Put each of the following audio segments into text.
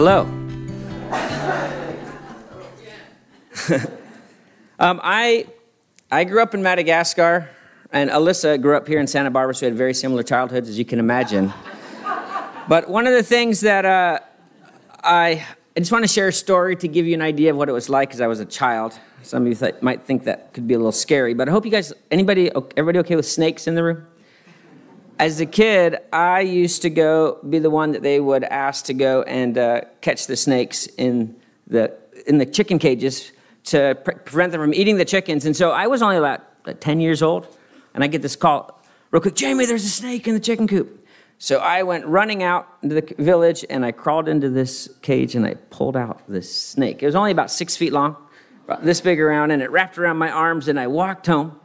Hello. um, I, I grew up in Madagascar, and Alyssa grew up here in Santa Barbara, so we had very similar childhoods, as you can imagine. but one of the things that uh, I, I just want to share a story to give you an idea of what it was like as I was a child. Some of you th- might think that could be a little scary, but I hope you guys, anybody, everybody okay with snakes in the room? As a kid, I used to go be the one that they would ask to go and uh, catch the snakes in the in the chicken cages to pre- prevent them from eating the chickens. And so I was only about 10 years old, and I get this call, real quick, Jamie, there's a snake in the chicken coop. So I went running out into the village, and I crawled into this cage, and I pulled out this snake. It was only about six feet long, this big around, and it wrapped around my arms, and I walked home.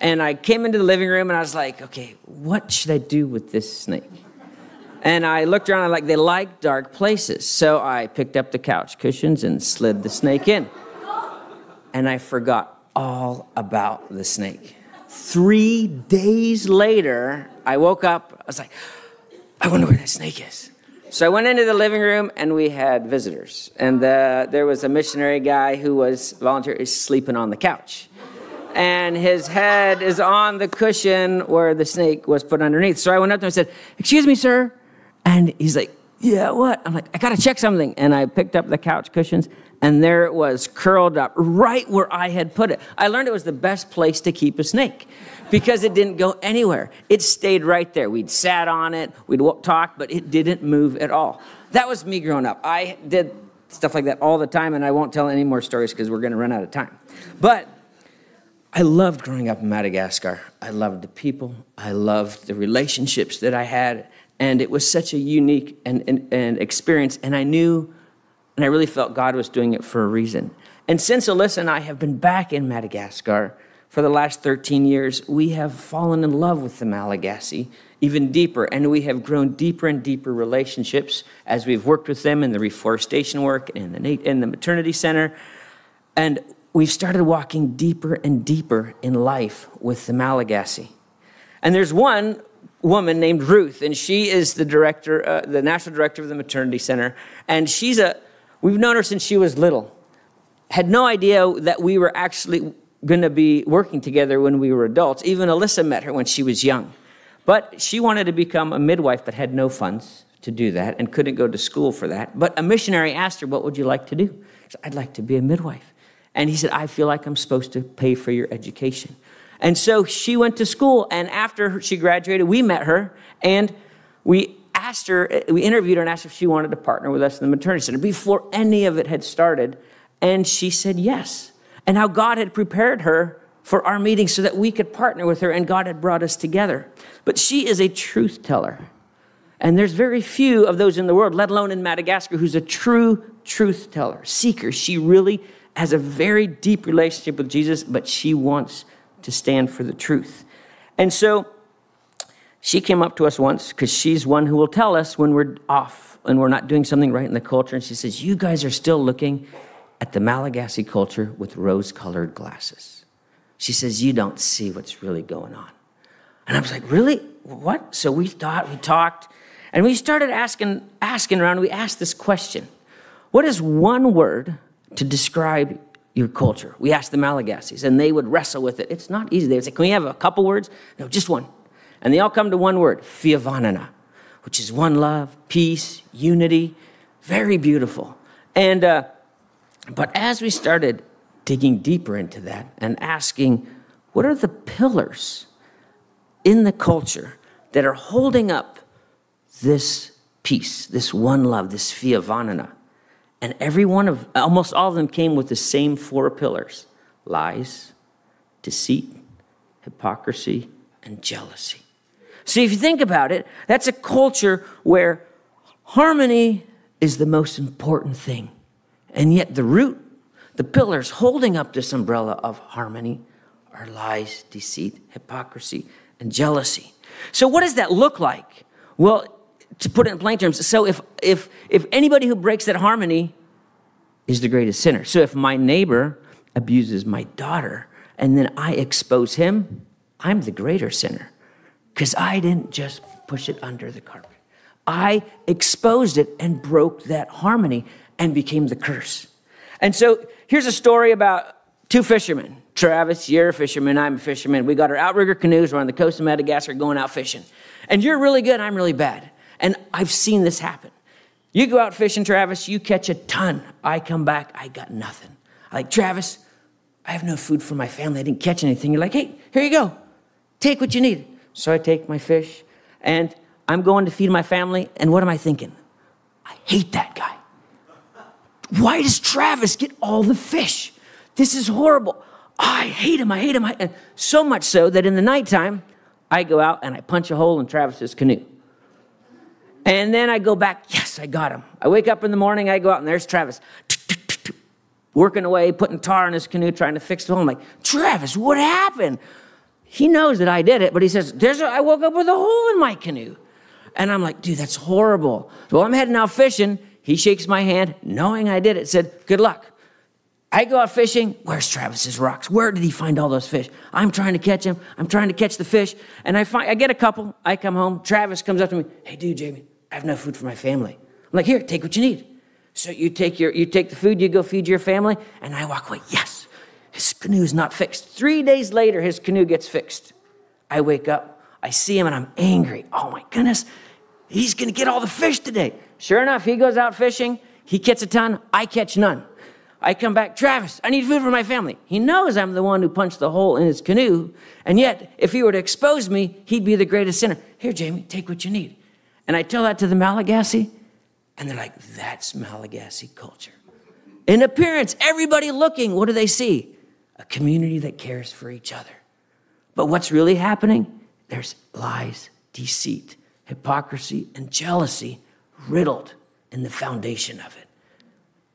And I came into the living room and I was like, okay, what should I do with this snake? And I looked around and like, they like dark places. So I picked up the couch cushions and slid the snake in. And I forgot all about the snake. Three days later, I woke up. I was like, I wonder where that snake is. So I went into the living room and we had visitors. And there was a missionary guy who was volunteer sleeping on the couch and his head is on the cushion where the snake was put underneath. So I went up to him and said, Excuse me, sir. And he's like, Yeah, what? I'm like, I gotta check something. And I picked up the couch cushions, and there it was, curled up right where I had put it. I learned it was the best place to keep a snake because it didn't go anywhere. It stayed right there. We'd sat on it, we'd talk, but it didn't move at all. That was me growing up. I did stuff like that all the time, and I won't tell any more stories because we're gonna run out of time. But I loved growing up in Madagascar. I loved the people. I loved the relationships that I had. And it was such a unique and, and, and, experience. And I knew, and I really felt God was doing it for a reason. And since Alyssa and I have been back in Madagascar for the last 13 years, we have fallen in love with the Malagasy even deeper. And we have grown deeper and deeper relationships as we've worked with them in the reforestation work and the, in the maternity center. And we've started walking deeper and deeper in life with the Malagasy. And there's one woman named Ruth, and she is the director, uh, the national director of the maternity center. And she's a, we've known her since she was little. Had no idea that we were actually going to be working together when we were adults. Even Alyssa met her when she was young. But she wanted to become a midwife, but had no funds to do that and couldn't go to school for that. But a missionary asked her, What would you like to do? She said, I'd like to be a midwife. And he said, I feel like I'm supposed to pay for your education. And so she went to school, and after she graduated, we met her, and we asked her, eh, we interviewed her and asked if she wanted to partner with us in the maternity center before any of it had started. And she said yes. And how God had prepared her for our meeting so that we could partner with her, and God had brought us together. But she is a truth teller. And there's very few of those in the world, let alone in Madagascar, who's a true truth teller, seeker. She really has a very deep relationship with Jesus, but she wants to stand for the truth. And so she came up to us once because she's one who will tell us when we're off and we're not doing something right in the culture. And she says, You guys are still looking at the Malagasy culture with rose colored glasses. She says, You don't see what's really going on. And I was like, Really? What? So we thought, we talked, and we started asking, asking around. We asked this question What is one word to describe your culture. We asked the Malagasys, and they would wrestle with it. It's not easy. They would say, Can we have a couple words? No, just one. And they all come to one word, Fihavanana, which is one love, peace, unity. Very beautiful. And, uh, but as we started digging deeper into that and asking, what are the pillars in the culture that are holding up this peace, this one love, this Fihavanana? And every one of, almost all of them came with the same four pillars lies, deceit, hypocrisy, and jealousy. See, if you think about it, that's a culture where harmony is the most important thing. And yet, the root, the pillars holding up this umbrella of harmony are lies, deceit, hypocrisy, and jealousy. So, what does that look like? Well, to put it in plain terms, so if if if anybody who breaks that harmony is the greatest sinner. So if my neighbor abuses my daughter and then I expose him, I'm the greater sinner because I didn't just push it under the carpet. I exposed it and broke that harmony and became the curse. And so here's a story about two fishermen. Travis, you're a fisherman, I'm a fisherman. We got our outrigger canoes, we're on the coast of Madagascar going out fishing. And you're really good, I'm really bad. And I've seen this happen. You go out fishing, Travis, you catch a ton. I come back, I got nothing. I like, Travis, I have no food for my family. I didn't catch anything. You're like, hey, here you go. Take what you need. So I take my fish and I'm going to feed my family. And what am I thinking? I hate that guy. Why does Travis get all the fish? This is horrible. I hate him. I hate him. I, so much so that in the nighttime, I go out and I punch a hole in Travis's canoe. And then I go back, yes, I got him. I wake up in the morning, I go out, and there's Travis working away, putting tar in his canoe, trying to fix the hole. I'm like, Travis, what happened? He knows that I did it, but he says, There's a, I woke up with a hole in my canoe. And I'm like, dude, that's horrible. So I'm heading out fishing. He shakes my hand, knowing I did it, said, Good luck. I go out fishing. Where's Travis's rocks? Where did he find all those fish? I'm trying to catch him. I'm trying to catch the fish. And I find I get a couple. I come home. Travis comes up to me. Hey, dude, Jamie, I have no food for my family. I'm like, here, take what you need. So you take your you take the food, you go feed your family, and I walk away. Yes, his canoe is not fixed. Three days later, his canoe gets fixed. I wake up, I see him, and I'm angry. Oh my goodness, he's gonna get all the fish today. Sure enough, he goes out fishing. He gets a ton. I catch none. I come back, Travis, I need food for my family. He knows I'm the one who punched the hole in his canoe. And yet, if he were to expose me, he'd be the greatest sinner. Here, Jamie, take what you need. And I tell that to the Malagasy, and they're like, that's Malagasy culture. In appearance, everybody looking, what do they see? A community that cares for each other. But what's really happening? There's lies, deceit, hypocrisy, and jealousy riddled in the foundation of it.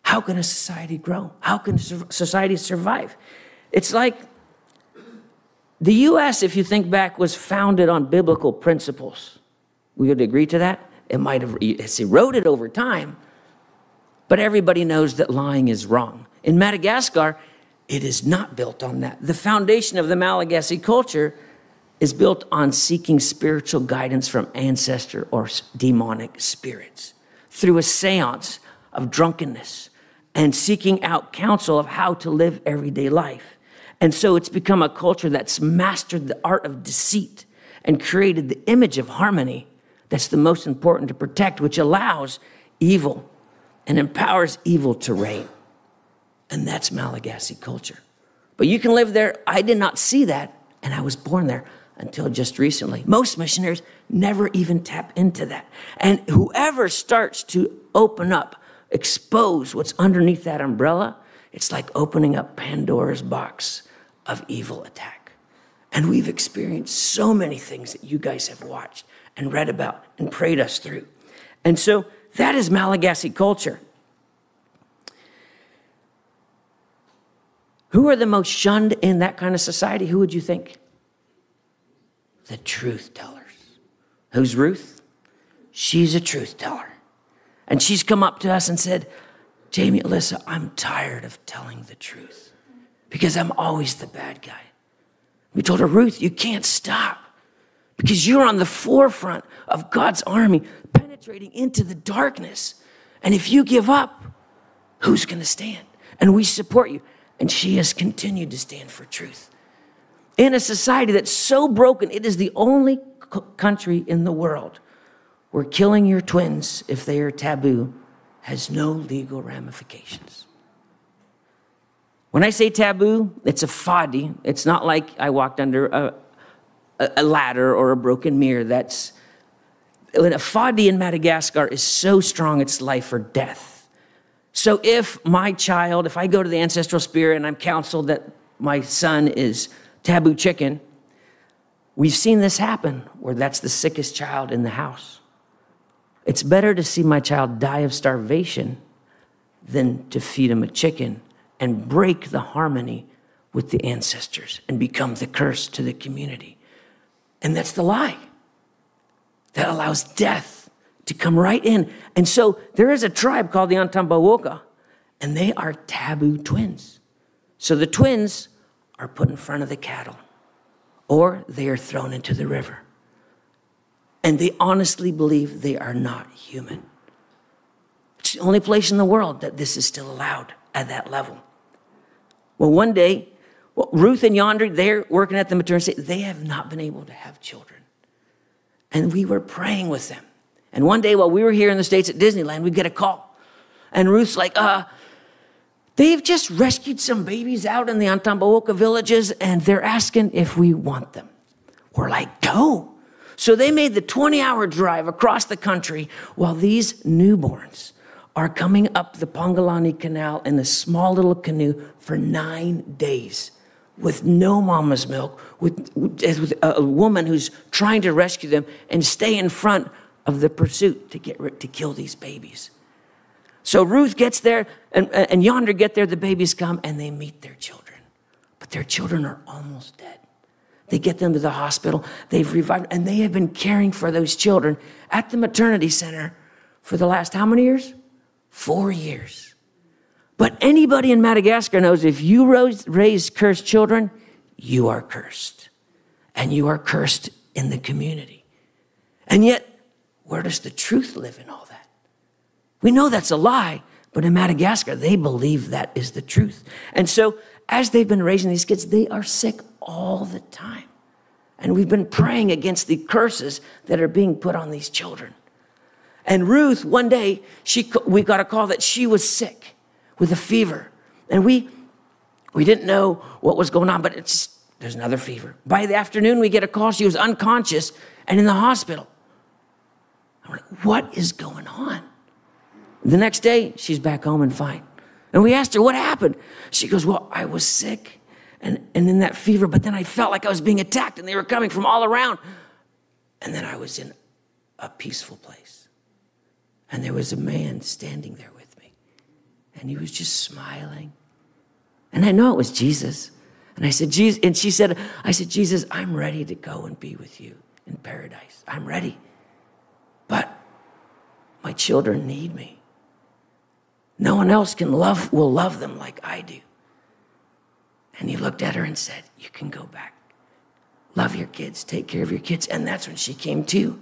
How can a society grow? How can society survive? It's like the US, if you think back, was founded on biblical principles. We would agree to that? It might have it's eroded over time, but everybody knows that lying is wrong. In Madagascar, it is not built on that. The foundation of the Malagasy culture is built on seeking spiritual guidance from ancestor or demonic spirits through a seance of drunkenness and seeking out counsel of how to live everyday life. And so it's become a culture that's mastered the art of deceit and created the image of harmony that's the most important to protect, which allows evil and empowers evil to reign. And that's Malagasy culture. But you can live there. I did not see that, and I was born there until just recently. Most missionaries never even tap into that. And whoever starts to open up, expose what's underneath that umbrella, it's like opening up Pandora's box of evil attack. And we've experienced so many things that you guys have watched and read about and prayed us through. And so that is Malagasy culture. Who are the most shunned in that kind of society? Who would you think? The truth tellers. Who's Ruth? She's a truth teller. And she's come up to us and said, Jamie, Alyssa, I'm tired of telling the truth because I'm always the bad guy. We told her, Ruth, you can't stop because you're on the forefront of God's army penetrating into the darkness. And if you give up, who's going to stand? And we support you. And she has continued to stand for truth. In a society that's so broken, it is the only country in the world where killing your twins, if they are taboo, has no legal ramifications. When I say taboo, it's a fady. It's not like I walked under a, a, ladder or a broken mirror. That's when a fady in Madagascar is so strong, it's life or death. So if my child, if I go to the ancestral spirit and I'm counseled that my son is taboo chicken, we've seen this happen where that's the sickest child in the house. It's better to see my child die of starvation than to feed him a chicken and break the harmony with the ancestors and become the curse to the community. And that's the lie that allows death to come right in. And so there is a tribe called the Antambahoaka, and they are taboo twins. So the twins are put in front of the cattle, or they are thrown into the river. and they honestly believe they are not human. It's the only place in the world that this is still allowed at that level. Well, one day, well, Ruth and Yonder, they're working at the maternity, they have not been able to have children. And we were praying with them. And one day while we were here in the States at Disneyland, we get a call. And Ruth's like, uh, they've just rescued some babies out in the Antambahoaka villages and they're asking if we want them. We're like, go. So they made the 20 hour drive across the country while these newborns are coming up the Pangalanes Canal in a small little canoe for nine days with no mama's milk, with, with a woman who's trying to rescue them and stay in front of the pursuit to get to kill these babies. So Ruth gets there, and, and yonder get there, the babies come and they meet their children. But their children are almost dead. They get them to the hospital, they've revived, and they have been caring for those children at the maternity center for the last how many years? Four years. But anybody in Madagascar knows if you raise cursed children, you are cursed. And you are cursed in the community. And yet, where does the truth live in all that? We know that's a lie, but in Madagascar, they believe that is the truth. And so, as they've been raising these kids, they are sick all the time. And we've been praying against the curses that are being put on these children. And Ruth, one day, she, we got a call that she was sick with a fever. And we, we didn't know what was going on, but it's, there's another fever. By the afternoon, we get a call. She was unconscious and in the hospital. I'm like, what is going on? The next day, she's back home and fine. And we asked her, what happened? She goes, well, I was sick and, and in that fever, but then I felt like I was being attacked and they were coming from all around. And then I was in a peaceful place. And there was a man standing there. And he was just smiling. And I know it was Jesus. And I said, Jesus, and she said, I said, Jesus, I'm ready to go and be with you in paradise. I'm ready. But my children need me. No one else can love, will love them like I do. And he looked at her and said, You can go back. Love your kids, take care of your kids. And that's when she came to.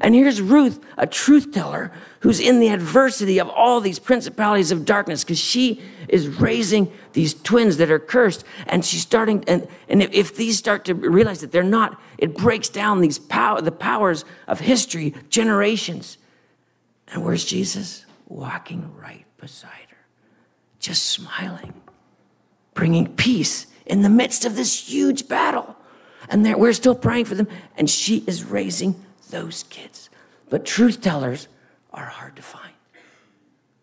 And here's Ruth, a truth teller, who's in the adversity of all these principalities of darkness because she is raising these twins that are cursed. And she's starting, and, and if, if, these start to realize that they're not, it breaks down these power, the powers of history, generations. And where's Jesus? Walking right beside her, just smiling bringing peace in the midst of this huge battle. And we're still praying for them. And she is raising those kids. But truth tellers are hard to find.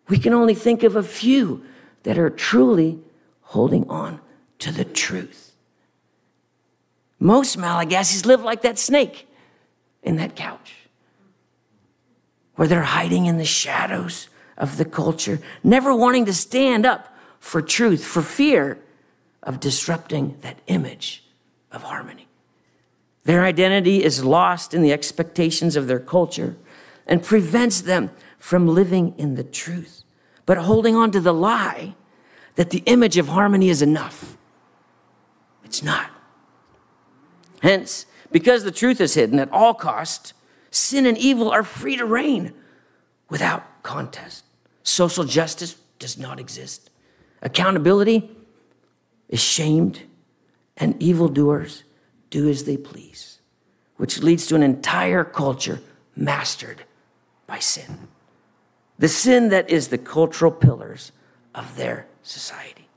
We can only think of a few that are truly holding on to the truth. Most Malagasis live like that snake in that couch, where they're hiding in the shadows of the culture, never wanting to stand up for truth, for fear of disrupting that image of harmony. Their identity is lost in the expectations of their culture and prevents them from living in the truth, but holding on to the lie that the image of harmony is enough. It's not. Hence, because the truth is hidden at all cost, sin and evil are free to reign without contest. Social justice does not exist. Accountability is shamed, and evildoers do as they please, which leads to an entire culture mastered by sin. The sin that is the cultural pillars of their society.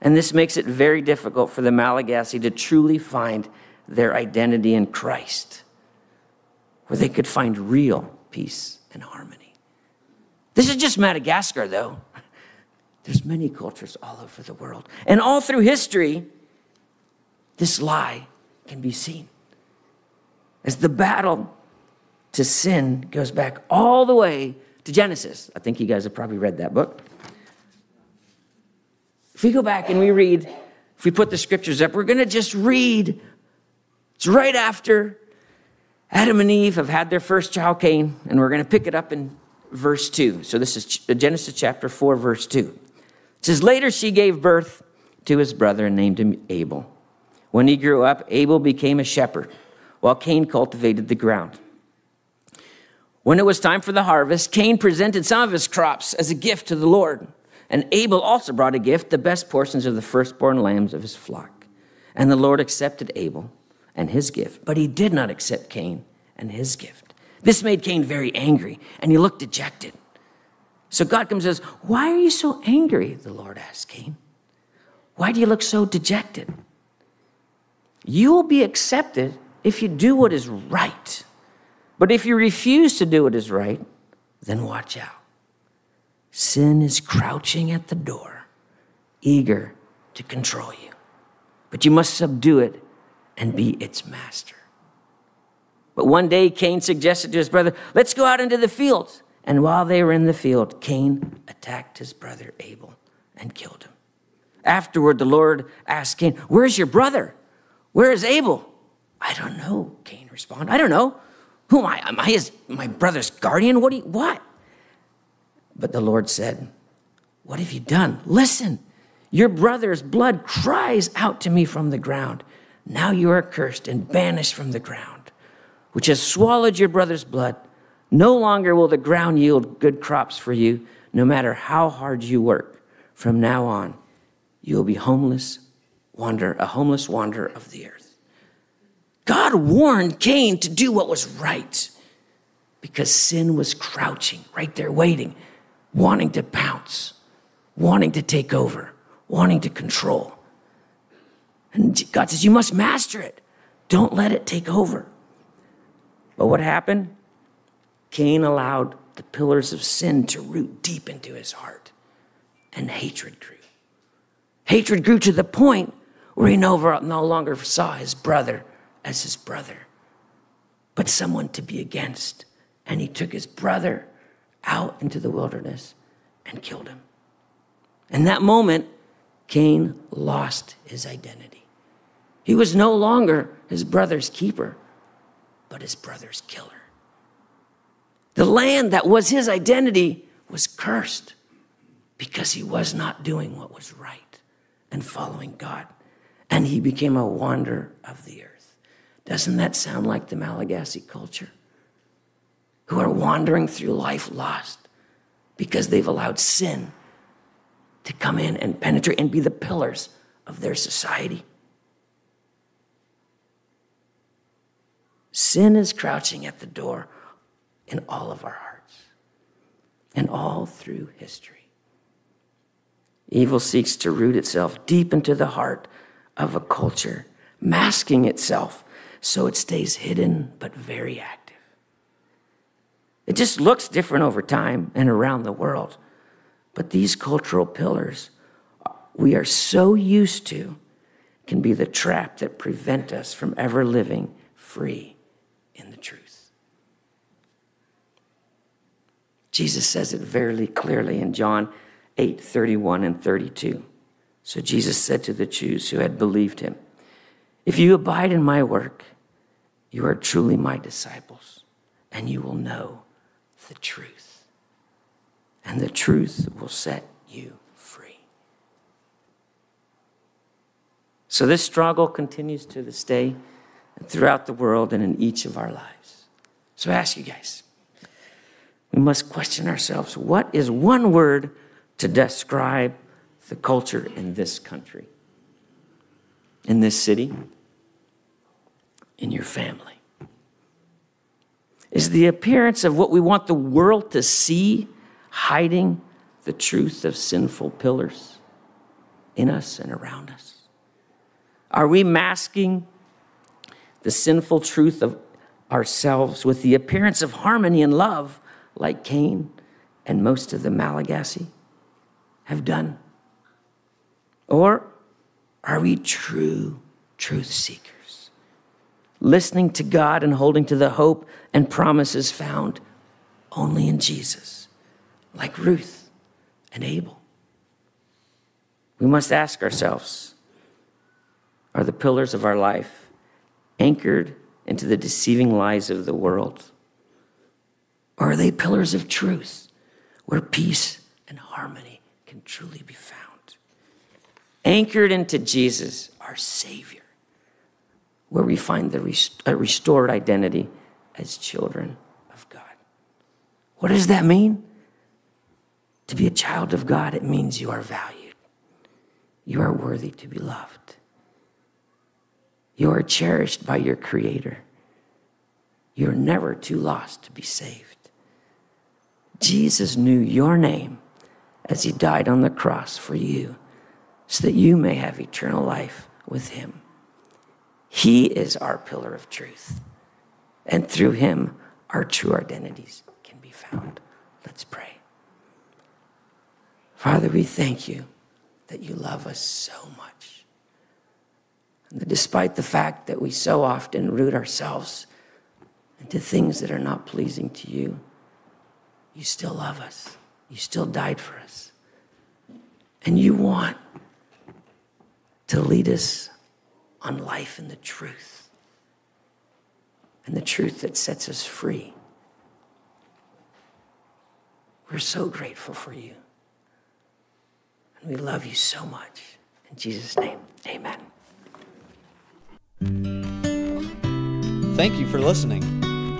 And this makes it very difficult for the Malagasy to truly find their identity in Christ, where they could find real peace and harmony. This is just Madagascar, though. There's many cultures all over the world. And all through history, this lie can be seen. As the battle to sin goes back all the way to Genesis. I think you guys have probably read that book. If we go back and we read, if we put the scriptures up, we're going to just read. It's right after Adam and Eve have had their first child, Cain, and we're going to pick it up in verse 2. So this is Genesis chapter 4, verse 2. It says, Later she gave birth to his brother and named him Abel. When he grew up, Abel became a shepherd, while Cain cultivated the ground. When it was time for the harvest, Cain presented some of his crops as a gift to the Lord. And Abel also brought a gift, the best portions of the firstborn lambs of his flock. And the Lord accepted Abel and his gift, but he did not accept Cain and his gift. This made Cain very angry, and he looked dejected. So God comes and says, Why are you so angry? The Lord asked Cain. Why do you look so dejected? You will be accepted if you do what is right. But if you refuse to do what is right, then watch out. Sin is crouching at the door, eager to control you. But you must subdue it and be its master. But one day, Cain suggested to his brother, Let's go out into the fields. And while they were in the field, Cain attacked his brother Abel and killed him. Afterward, the Lord asked Cain, Where's your brother? Where is Abel? I don't know, Cain responded. I don't know. Who am I? Am I his, my brother's guardian? What do you, what? But the Lord said, What have you done? Listen, your brother's blood cries out to me from the ground. Now you are cursed and banished from the ground, which has swallowed your brother's blood. No longer will the ground yield good crops for you, no matter how hard you work. From now on, you will be homeless, wander, a homeless wanderer of the earth. God warned Cain to do what was right because sin was crouching right there waiting wanting to pounce, wanting to take over, wanting to control. And God says, You must master it. Don't let it take over. But what happened? Cain allowed the pillars of sin to root deep into his heart, and hatred grew. Hatred grew to the point where he no, no longer saw his brother as his brother, but someone to be against. And he took his brother out into the wilderness and killed him. In that moment, Cain lost his identity. He was no longer his brother's keeper, but his brother's killer. The land that was his identity was cursed because he was not doing what was right and following God. And he became a wanderer of the earth. Doesn't that sound like the Malagasy culture? who are wandering through life lost because they've allowed sin to come in and penetrate and be the pillars of their society. Sin is crouching at the door in all of our hearts and all through history. Evil seeks to root itself deep into the heart of a culture, masking itself so it stays hidden but very active. It just looks different over time and around the world. But these cultural pillars we are so used to can be the trap that prevent us from ever living free in the truth. Jesus says it very clearly in John 8 31 and 32. So Jesus said to the Jews who had believed him, If you abide in my work, you are truly my disciples, and you will know the truth. And the truth will set you free. So this struggle continues to this day and throughout the world and in each of our lives. So I ask you guys, we must question ourselves what is one word to describe the culture in this country, in this city, in your family? is the appearance of what we want the world to see, hiding the truth of sinful pillars in us and around us? Are we masking the sinful truth of ourselves with the appearance of harmony and love, like Cain and most of the Malagasy have done? Or are we true truth seekers? listening to God and holding to the hope and promises found only in Jesus, like Ruth and Abel. We must ask ourselves are the pillars of our life anchored into the deceiving lies of the world? Or are they pillars of truth where peace and harmony can truly be found? Anchored into Jesus, our Savior where we find the rest- a restored identity as children of God. What does that mean? To be a child of God, it means you are valued. You are worthy to be loved. You are cherished by your Creator. You're never too lost to be saved. Jesus knew your name as He died on the cross for you so that you may have eternal life with Him. He is our pillar of truth. And through Him, our true identities can be found. Let's pray. Father, we thank you that you love us so much. And that despite the fact that we so often root ourselves into things that are not pleasing to you, you still love us. You still died for us. And you want to lead us on life and the truth, and the truth that sets us free. We're so grateful for you. And we love you so much. In Jesus' name, amen. Thank you for listening.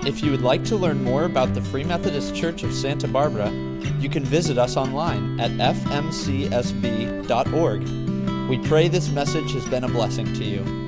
If you would like to learn more about the Free Methodist Church of Santa Barbara, you can visit us online at fmcsb.org. We pray this message has been a blessing to you.